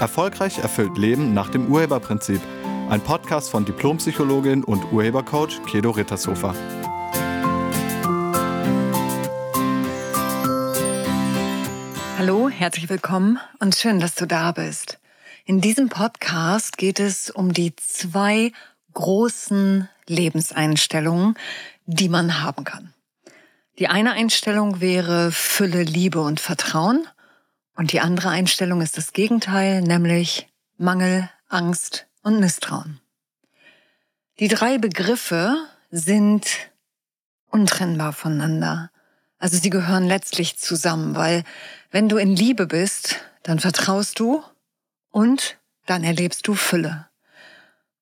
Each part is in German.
Erfolgreich erfüllt Leben nach dem Urheberprinzip. Ein Podcast von Diplompsychologin und Urhebercoach Kedo Rittershofer. Hallo, herzlich willkommen und schön, dass du da bist. In diesem Podcast geht es um die zwei großen Lebenseinstellungen, die man haben kann. Die eine Einstellung wäre Fülle, Liebe und Vertrauen und die andere Einstellung ist das Gegenteil, nämlich Mangel, Angst und Misstrauen. Die drei Begriffe sind untrennbar voneinander. Also sie gehören letztlich zusammen, weil wenn du in Liebe bist, dann vertraust du und dann erlebst du Fülle.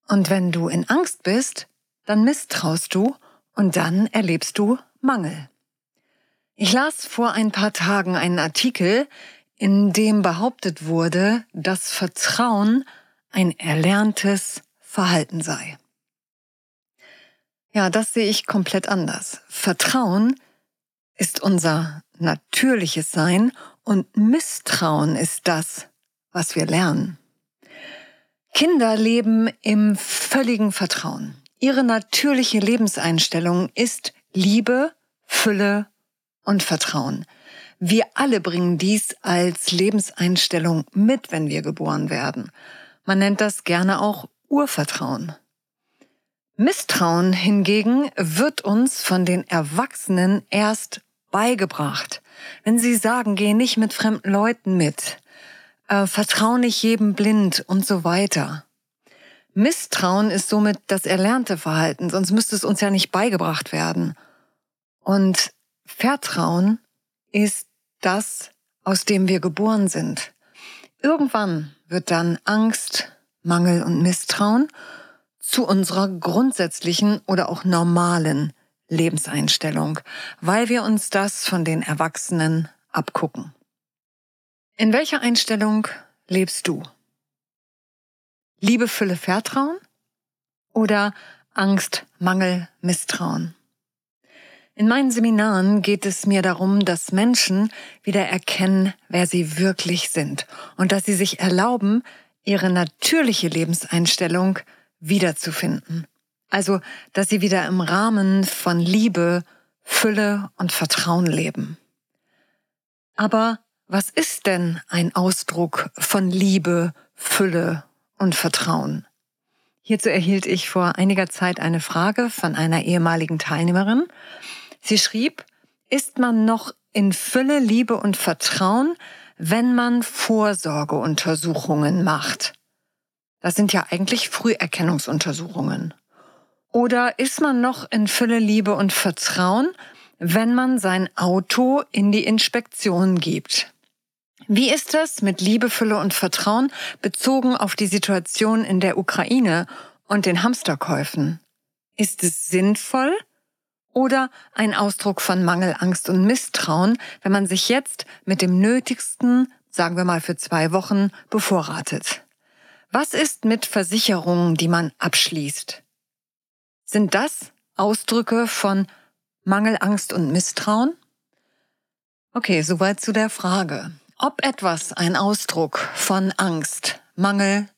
Und wenn du in Angst bist, dann misstraust du und dann erlebst du Mangel. Ich las vor ein paar Tagen einen Artikel, in dem behauptet wurde, dass Vertrauen ein erlerntes Verhalten sei. Ja, das sehe ich komplett anders. Vertrauen ist unser natürliches Sein und Misstrauen ist das, was wir lernen. Kinder leben im völligen Vertrauen. Ihre natürliche Lebenseinstellung ist Liebe, Fülle und Vertrauen. Wir alle bringen dies als Lebenseinstellung mit, wenn wir geboren werden. Man nennt das gerne auch Urvertrauen. Misstrauen hingegen wird uns von den Erwachsenen erst beigebracht. Wenn sie sagen, geh nicht mit fremden Leuten mit, äh, vertrau nicht jedem blind und so weiter. Misstrauen ist somit das erlernte Verhalten, sonst müsste es uns ja nicht beigebracht werden. Und Vertrauen ist das, aus dem wir geboren sind. Irgendwann wird dann Angst, Mangel und Misstrauen zu unserer grundsätzlichen oder auch normalen Lebenseinstellung, weil wir uns das von den Erwachsenen abgucken. In welcher Einstellung lebst du? Liebe, Fülle, Vertrauen oder Angst, Mangel, Misstrauen? In meinen Seminaren geht es mir darum, dass Menschen wieder erkennen, wer sie wirklich sind und dass sie sich erlauben, ihre natürliche Lebenseinstellung wiederzufinden. Also, dass sie wieder im Rahmen von Liebe, Fülle und Vertrauen leben. Aber was ist denn ein Ausdruck von Liebe, Fülle und Vertrauen? Hierzu erhielt ich vor einiger Zeit eine Frage von einer ehemaligen Teilnehmerin Sie schrieb, ist man noch in Fülle, Liebe und Vertrauen, wenn man Vorsorgeuntersuchungen macht? Das sind ja eigentlich Früherkennungsuntersuchungen. Oder ist man noch in Fülle, Liebe und Vertrauen, wenn man sein Auto in die Inspektion gibt? Wie ist das mit Liebe, Fülle und Vertrauen bezogen auf die Situation in der Ukraine und den Hamsterkäufen? Ist es sinnvoll, oder ein Ausdruck von Mangel, Angst und Misstrauen, wenn man sich jetzt mit dem Nötigsten, sagen wir mal für zwei Wochen, bevorratet. Was ist mit Versicherungen, die man abschließt? Sind das Ausdrücke von Mangel, Angst und Misstrauen? Okay, soweit zu der Frage. Ob etwas ein Ausdruck von Angst, Mangel,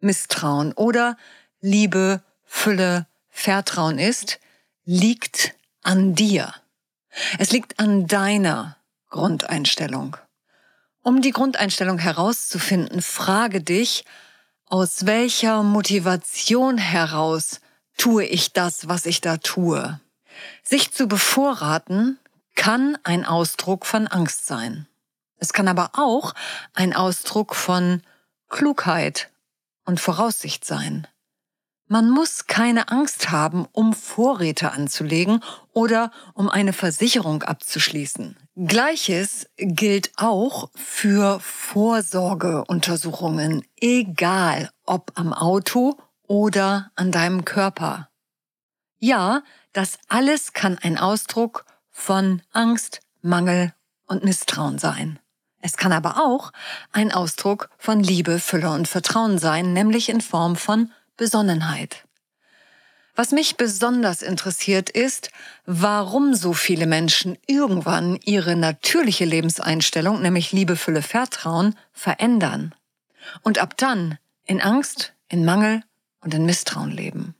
Misstrauen oder Liebe, Fülle, Vertrauen ist, liegt an dir. Es liegt an deiner Grundeinstellung. Um die Grundeinstellung herauszufinden, frage dich, aus welcher Motivation heraus tue ich das, was ich da tue? Sich zu bevorraten kann ein Ausdruck von Angst sein. Es kann aber auch ein Ausdruck von Klugheit und Voraussicht sein. Man muss keine Angst haben, um Vorräte anzulegen oder um eine Versicherung abzuschließen. Gleiches gilt auch für Vorsorgeuntersuchungen, egal ob am Auto oder an deinem Körper. Ja, das alles kann ein Ausdruck von Angst, Mangel und Misstrauen sein. Es kann aber auch ein Ausdruck von Liebe, Fülle und Vertrauen sein, nämlich in Form von Besonnenheit. Was mich besonders interessiert ist, warum so viele Menschen irgendwann ihre natürliche Lebenseinstellung, nämlich Liebe, Fülle, Vertrauen, verändern. und ab dann in Angst, in Mangel und in Misstrauen leben.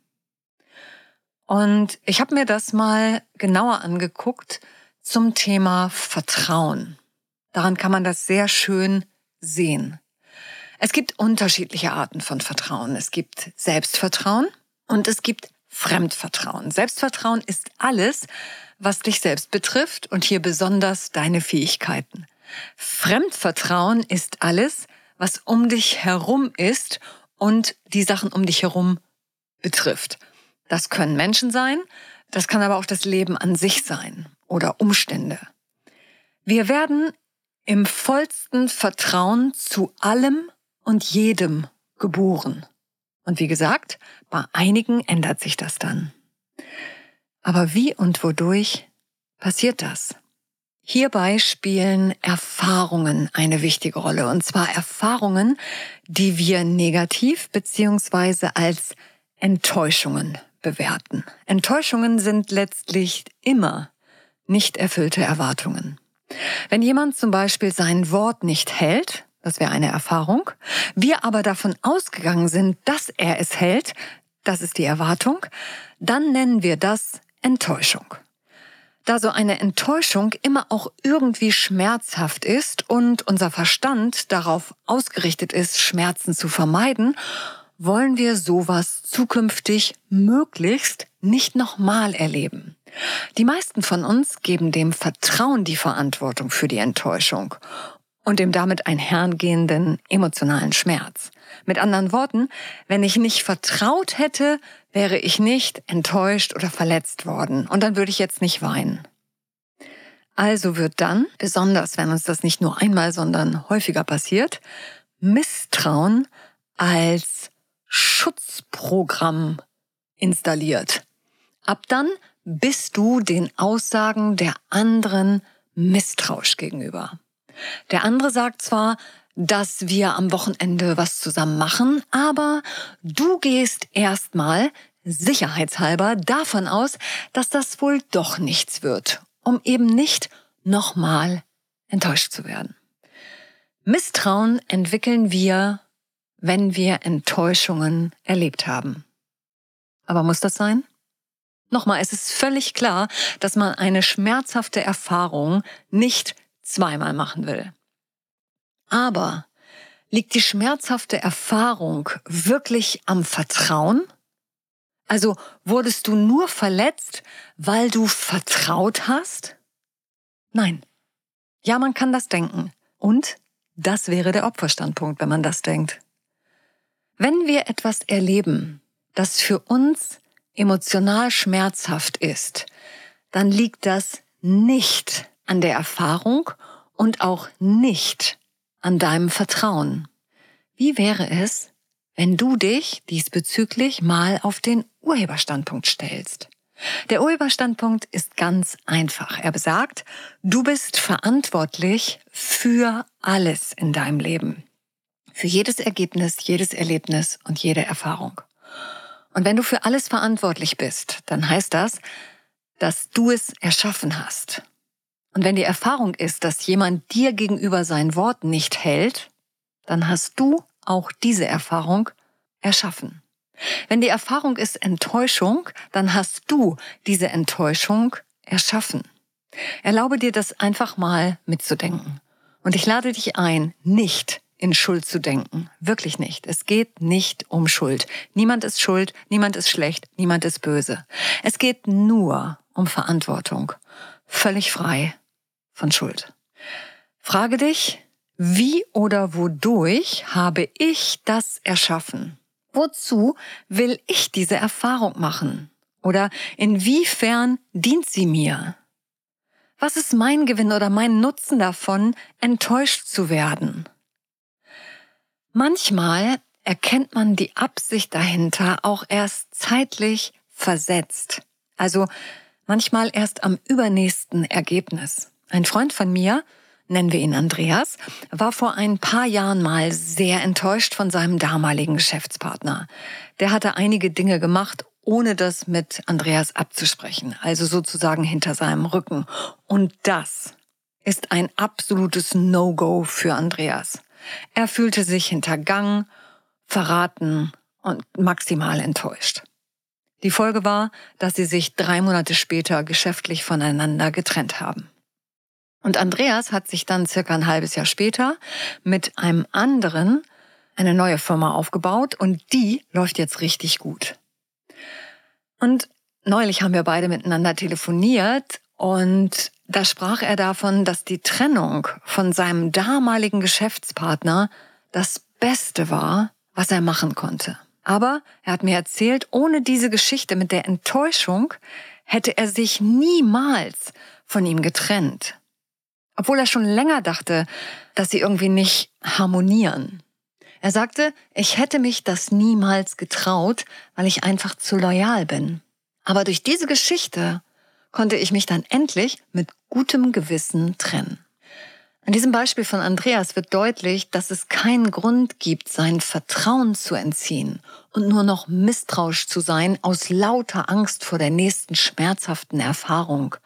Und ich habe mir das mal genauer angeguckt zum Thema Vertrauen. Daran kann man das sehr schön sehen. Es gibt unterschiedliche Arten von Vertrauen. Es gibt Selbstvertrauen und es gibt Fremdvertrauen. Selbstvertrauen ist alles, was dich selbst betrifft und hier besonders deine Fähigkeiten. Fremdvertrauen ist alles, was um dich herum ist und die Sachen um dich herum betrifft. Das können Menschen sein, das kann aber auch das Leben an sich sein oder Umstände. Wir werden im vollsten Vertrauen zu allem und jedem geboren. Und wie gesagt, bei einigen ändert sich das dann. Aber wie und wodurch passiert das? Hierbei spielen Erfahrungen eine wichtige Rolle, und zwar Erfahrungen, die wir negativ beziehungsweise als Enttäuschungen bewerten. Enttäuschungen sind letztlich immer nicht erfüllte Erwartungen. Wenn jemand zum Beispiel sein Wort nicht hält, das wäre eine Erfahrung, wir aber davon ausgegangen sind, dass er es hält, das ist die Erwartung, dann nennen wir das Enttäuschung. Da so eine Enttäuschung immer auch irgendwie schmerzhaft ist und unser Verstand darauf ausgerichtet ist, Schmerzen zu vermeiden, wollen wir sowas zukünftig möglichst nicht nochmal erleben. Die meisten von uns geben dem Vertrauen die Verantwortung für die Enttäuschung und dem damit einhergehenden emotionalen Schmerz. Mit anderen Worten, wenn ich nicht vertraut hätte, wäre ich nicht enttäuscht oder verletzt worden und dann würde ich jetzt nicht weinen. Also wird dann, besonders wenn uns das nicht nur einmal, sondern häufiger passiert, Misstrauen als Schutzprogramm installiert. Ab dann bist du den Aussagen der anderen misstrauisch gegenüber. Der andere sagt zwar, dass wir am Wochenende was zusammen machen, aber du gehst erstmal sicherheitshalber davon aus, dass das wohl doch nichts wird, um eben nicht nochmal enttäuscht zu werden. Misstrauen entwickeln wir, wenn wir Enttäuschungen erlebt haben. Aber muss das sein? Nochmal, es ist völlig klar, dass man eine schmerzhafte Erfahrung nicht zweimal machen will. Aber liegt die schmerzhafte Erfahrung wirklich am Vertrauen? Also wurdest du nur verletzt, weil du vertraut hast? Nein. Ja, man kann das denken. Und das wäre der Opferstandpunkt, wenn man das denkt. Wenn wir etwas erleben, das für uns emotional schmerzhaft ist, dann liegt das nicht an der Erfahrung und auch nicht an deinem Vertrauen. Wie wäre es, wenn du dich diesbezüglich mal auf den Urheberstandpunkt stellst? Der Urheberstandpunkt ist ganz einfach. Er besagt, du bist verantwortlich für alles in deinem Leben. Für jedes Ergebnis, jedes Erlebnis und jede Erfahrung. Und wenn du für alles verantwortlich bist, dann heißt das, dass du es erschaffen hast. Und wenn die Erfahrung ist, dass jemand dir gegenüber sein Wort nicht hält, dann hast du auch diese Erfahrung erschaffen. Wenn die Erfahrung ist Enttäuschung, dann hast du diese Enttäuschung erschaffen. Erlaube dir das einfach mal mitzudenken. Und ich lade dich ein, nicht in Schuld zu denken. Wirklich nicht. Es geht nicht um Schuld. Niemand ist schuld, niemand ist schlecht, niemand ist böse. Es geht nur um Verantwortung. Völlig frei von Schuld. Frage dich, wie oder wodurch habe ich das erschaffen? Wozu will ich diese Erfahrung machen? Oder inwiefern dient sie mir? Was ist mein Gewinn oder mein Nutzen davon, enttäuscht zu werden? Manchmal erkennt man die Absicht dahinter auch erst zeitlich versetzt. Also manchmal erst am übernächsten Ergebnis. Ein Freund von mir, nennen wir ihn Andreas, war vor ein paar Jahren mal sehr enttäuscht von seinem damaligen Geschäftspartner. Der hatte einige Dinge gemacht, ohne das mit Andreas abzusprechen, also sozusagen hinter seinem Rücken. Und das ist ein absolutes No-Go für Andreas. Er fühlte sich hintergangen, verraten und maximal enttäuscht. Die Folge war, dass sie sich drei Monate später geschäftlich voneinander getrennt haben. Und Andreas hat sich dann circa ein halbes Jahr später mit einem anderen eine neue Firma aufgebaut und die läuft jetzt richtig gut. Und neulich haben wir beide miteinander telefoniert und da sprach er davon, dass die Trennung von seinem damaligen Geschäftspartner das Beste war, was er machen konnte. Aber er hat mir erzählt, ohne diese Geschichte mit der Enttäuschung hätte er sich niemals von ihm getrennt. Obwohl er schon länger dachte, dass sie irgendwie nicht harmonieren. Er sagte, ich hätte mich das niemals getraut, weil ich einfach zu loyal bin. Aber durch diese Geschichte konnte ich mich dann endlich mit gutem Gewissen trennen. An diesem Beispiel von Andreas wird deutlich, dass es keinen Grund gibt, sein Vertrauen zu entziehen und nur noch misstrauisch zu sein aus lauter Angst vor der nächsten schmerzhaften Erfahrung.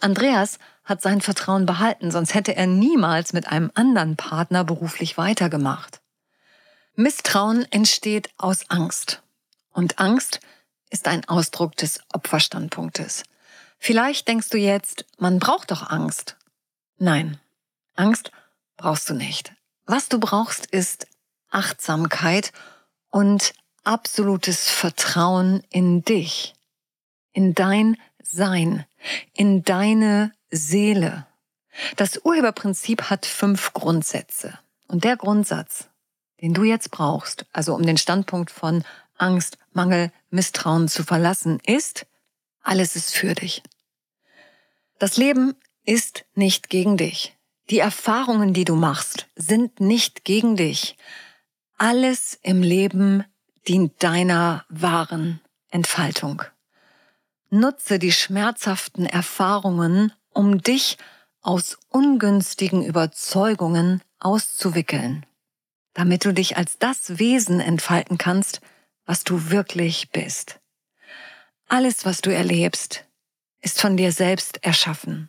Andreas hat sein Vertrauen behalten, sonst hätte er niemals mit einem anderen Partner beruflich weitergemacht. Misstrauen entsteht aus Angst. Und Angst ist ein Ausdruck des Opferstandpunktes. Vielleicht denkst du jetzt, man braucht doch Angst. Nein, Angst brauchst du nicht. Was du brauchst, ist Achtsamkeit und absolutes Vertrauen in dich, in dein Sein, in deine Seele. Das Urheberprinzip hat fünf Grundsätze. Und der Grundsatz, den du jetzt brauchst, also um den Standpunkt von Angst, Mangel, Misstrauen zu verlassen, ist, alles ist für dich. Das Leben ist nicht gegen dich. Die Erfahrungen, die du machst, sind nicht gegen dich. Alles im Leben dient deiner wahren Entfaltung. Nutze die schmerzhaften Erfahrungen, um dich aus ungünstigen Überzeugungen auszuwickeln damit du dich als das Wesen entfalten kannst, was du wirklich bist. Alles, was du erlebst, ist von dir selbst erschaffen.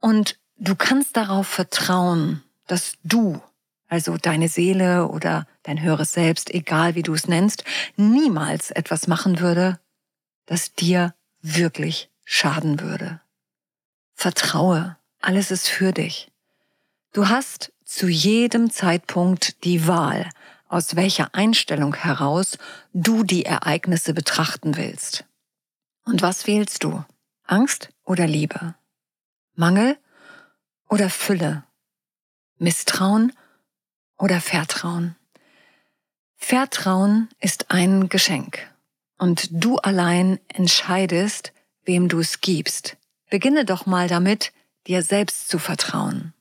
Und du kannst darauf vertrauen, dass du, also deine Seele oder dein höheres Selbst, egal wie du es nennst, niemals etwas machen würde, das dir wirklich schaden würde. Vertraue, alles ist für dich. Du hast zu jedem Zeitpunkt die Wahl, aus welcher Einstellung heraus du die Ereignisse betrachten willst. Und was wählst du? Angst oder Liebe? Mangel oder Fülle? Misstrauen oder Vertrauen? Vertrauen ist ein Geschenk und du allein entscheidest, wem du es gibst. Beginne doch mal damit, dir selbst zu vertrauen.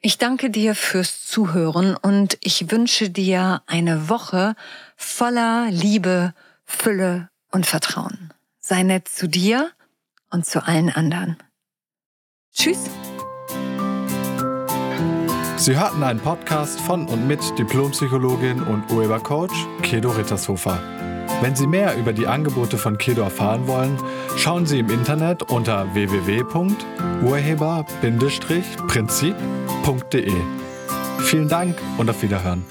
Ich danke dir fürs Zuhören und ich wünsche dir eine Woche voller Liebe, Fülle und Vertrauen. Sei nett zu dir und zu allen anderen. Tschüss. Sie hörten einen Podcast von und mit Diplompsychologin und Urhebercoach Kedo Rittershofer. Wenn Sie mehr über die Angebote von Kedo erfahren wollen, schauen Sie im Internet unter www.urheber-prinzip.de. Vielen Dank und auf Wiederhören.